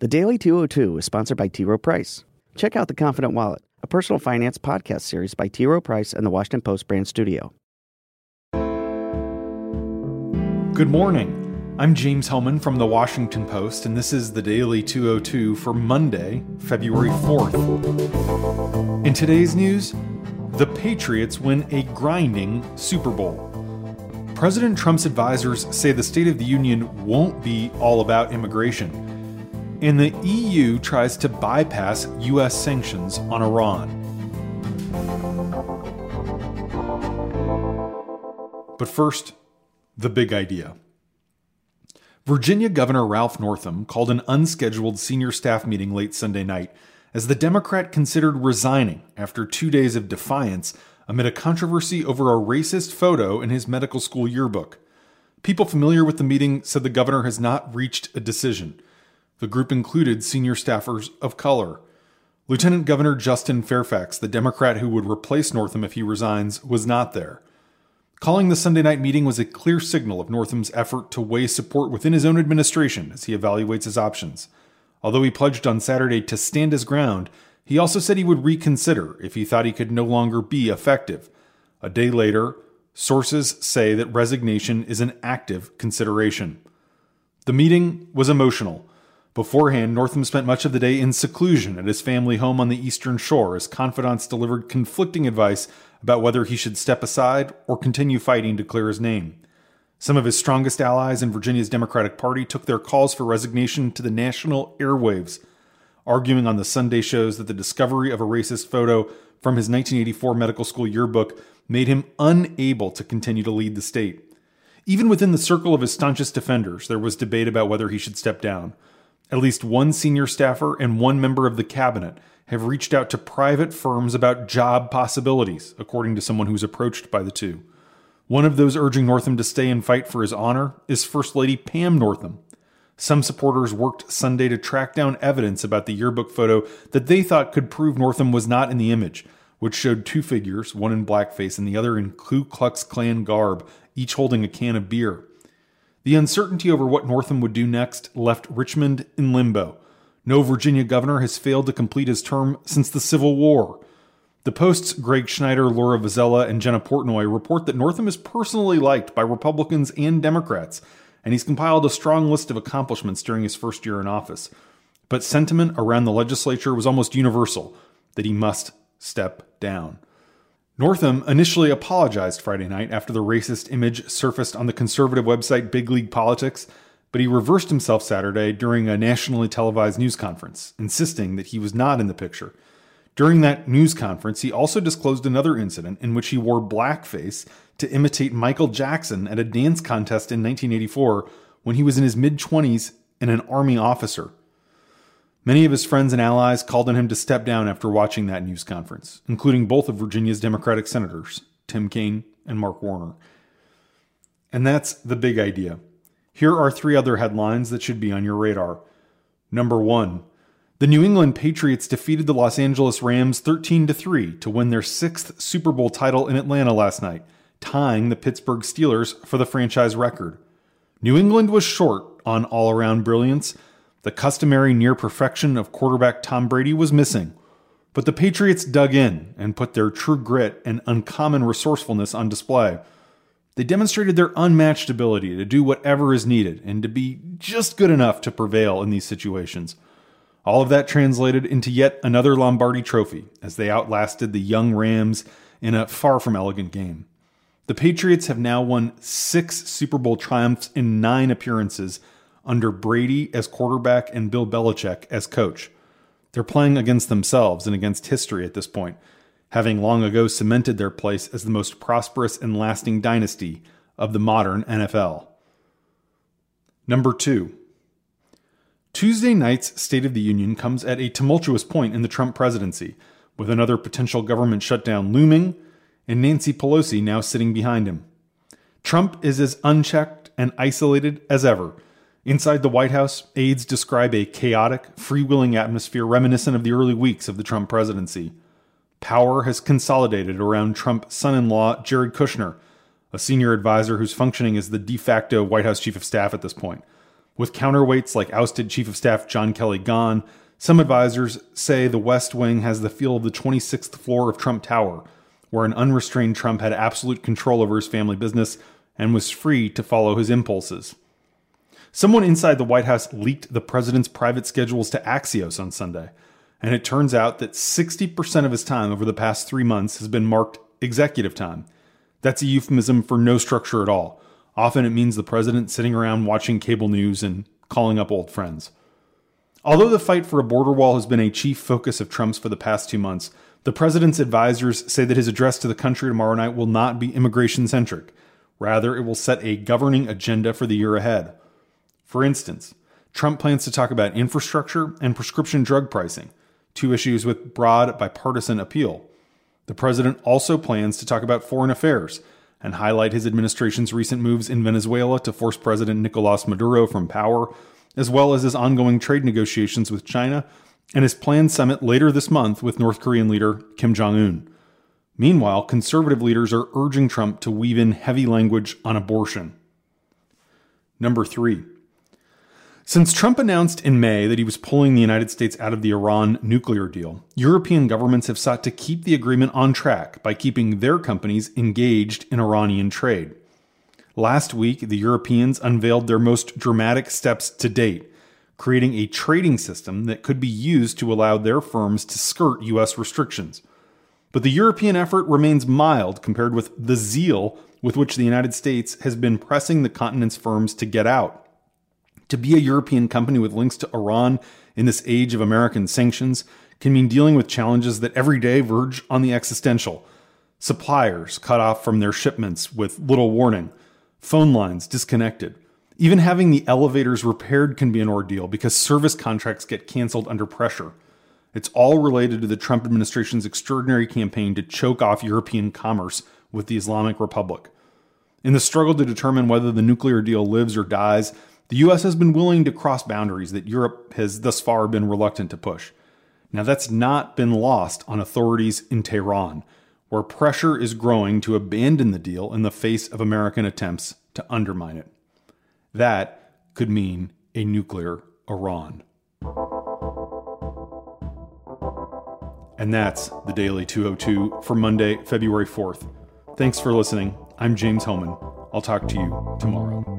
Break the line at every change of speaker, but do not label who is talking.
The Daily 202 is sponsored by T. Rowe Price. Check out The Confident Wallet, a personal finance podcast series by T. Rowe Price and the Washington Post brand studio.
Good morning. I'm James Hohmann from the Washington Post, and this is the Daily 202 for Monday, February 4th. In today's news, the Patriots win a grinding Super Bowl. President Trump's advisors say the State of the Union won't be all about immigration, and the EU tries to bypass U.S. sanctions on Iran. But first, the big idea. Virginia Governor Ralph Northam called an unscheduled senior staff meeting late Sunday night as the Democrat considered resigning after two days of defiance amid a controversy over a racist photo in his medical school yearbook. People familiar with the meeting said the governor has not reached a decision. The group included senior staffers of color. Lieutenant Governor Justin Fairfax, the Democrat who would replace Northam if he resigns, was not there. Calling the Sunday night meeting was a clear signal of Northam's effort to weigh support within his own administration as he evaluates his options. Although he pledged on Saturday to stand his ground, he also said he would reconsider if he thought he could no longer be effective. A day later, sources say that resignation is an active consideration. The meeting was emotional. Beforehand, Northam spent much of the day in seclusion at his family home on the Eastern Shore as confidants delivered conflicting advice about whether he should step aside or continue fighting to clear his name. Some of his strongest allies in Virginia's Democratic Party took their calls for resignation to the national airwaves, arguing on the Sunday shows that the discovery of a racist photo from his 1984 medical school yearbook made him unable to continue to lead the state. Even within the circle of his staunchest defenders, there was debate about whether he should step down. At least one senior staffer and one member of the cabinet have reached out to private firms about job possibilities, according to someone who's approached by the two. One of those urging Northam to stay and fight for his honor is First Lady Pam Northam. Some supporters worked Sunday to track down evidence about the yearbook photo that they thought could prove Northam was not in the image, which showed two figures, one in blackface and the other in Ku Klux Klan garb, each holding a can of beer. The uncertainty over what Northam would do next left Richmond in limbo. No Virginia governor has failed to complete his term since the Civil War. The Post's Greg Schneider, Laura Vozzella, and Jenna Portnoy report that Northam is personally liked by Republicans and Democrats, and he's compiled a strong list of accomplishments during his first year in office. But sentiment around the legislature was almost universal that he must step down. Northam initially apologized Friday night after the racist image surfaced on the conservative website Big League Politics but he reversed himself Saturday during a nationally televised news conference, insisting that he was not in the picture. During that news conference, he also disclosed another incident in which he wore blackface to imitate Michael Jackson at a dance contest in 1984 when he was in his mid 20s and an Army officer. Many of his friends and allies called on him to step down after watching that news conference, including both of Virginia's Democratic senators, Tim Kaine and Mark Warner. And that's the big idea. Here are three other headlines that should be on your radar. Number 1. The New England Patriots defeated the Los Angeles Rams 13 to 3 to win their 6th Super Bowl title in Atlanta last night, tying the Pittsburgh Steelers for the franchise record. New England was short on all-around brilliance. The customary near perfection of quarterback Tom Brady was missing. But the Patriots dug in and put their true grit and uncommon resourcefulness on display. They demonstrated their unmatched ability to do whatever is needed and to be just good enough to prevail in these situations. All of that translated into yet another Lombardi trophy as they outlasted the young Rams in a far from elegant game. The Patriots have now won six Super Bowl triumphs in nine appearances under Brady as quarterback and Bill Belichick as coach. They're playing against themselves and against history at this point, having long ago cemented their place as the most prosperous and lasting dynasty of the modern NFL. Number two, Tuesday night's State of the Union comes at a tumultuous point in the Trump presidency, with another potential government shutdown looming and Nancy Pelosi now sitting behind him. Trump is as unchecked and isolated as ever. Inside the White House, aides describe a chaotic, freewheeling atmosphere reminiscent of the early weeks of the Trump presidency. Power has consolidated around Trump's son in law Jared Kushner, a senior advisor who's functioning as the de facto White House chief of staff at this point. With counterweights like ousted Chief of Staff John Kelly gone, some advisors say the West Wing has the feel of the 26th floor of Trump Tower, where an unrestrained Trump had absolute control over his family business and was free to follow his impulses. Someone inside the White House leaked the president's private schedules to Axios on Sunday, and it turns out that 60% of his time over the past three months has been marked executive time. That's a euphemism for no structure at all. Often it means the president sitting around watching cable news and calling up old friends. Although the fight for a border wall has been a chief focus of Trump's for the past two months, the president's advisors say that his address to the country tomorrow night will not be immigration centric. Rather, it will set a governing agenda for the year ahead. For instance, Trump plans to talk about infrastructure and prescription drug pricing, two issues with broad bipartisan appeal. The president also plans to talk about foreign affairs and highlight his administration's recent moves in Venezuela to force President Nicolas Maduro from power, as well as his ongoing trade negotiations with China and his planned summit later this month with North Korean leader Kim Jong un. Meanwhile, conservative leaders are urging Trump to weave in heavy language on abortion. Number three. Since Trump announced in May that he was pulling the United States out of the Iran nuclear deal, European governments have sought to keep the agreement on track by keeping their companies engaged in Iranian trade. Last week, the Europeans unveiled their most dramatic steps to date, creating a trading system that could be used to allow their firms to skirt U.S. restrictions. But the European effort remains mild compared with the zeal with which the United States has been pressing the continent's firms to get out. To be a European company with links to Iran in this age of American sanctions can mean dealing with challenges that every day verge on the existential. Suppliers cut off from their shipments with little warning, phone lines disconnected. Even having the elevators repaired can be an ordeal because service contracts get canceled under pressure. It's all related to the Trump administration's extraordinary campaign to choke off European commerce with the Islamic Republic. In the struggle to determine whether the nuclear deal lives or dies, the US has been willing to cross boundaries that Europe has thus far been reluctant to push. Now, that's not been lost on authorities in Tehran, where pressure is growing to abandon the deal in the face of American attempts to undermine it. That could mean a nuclear Iran. And that's the Daily 202 for Monday, February 4th. Thanks for listening. I'm James Hohmann. I'll talk to you tomorrow.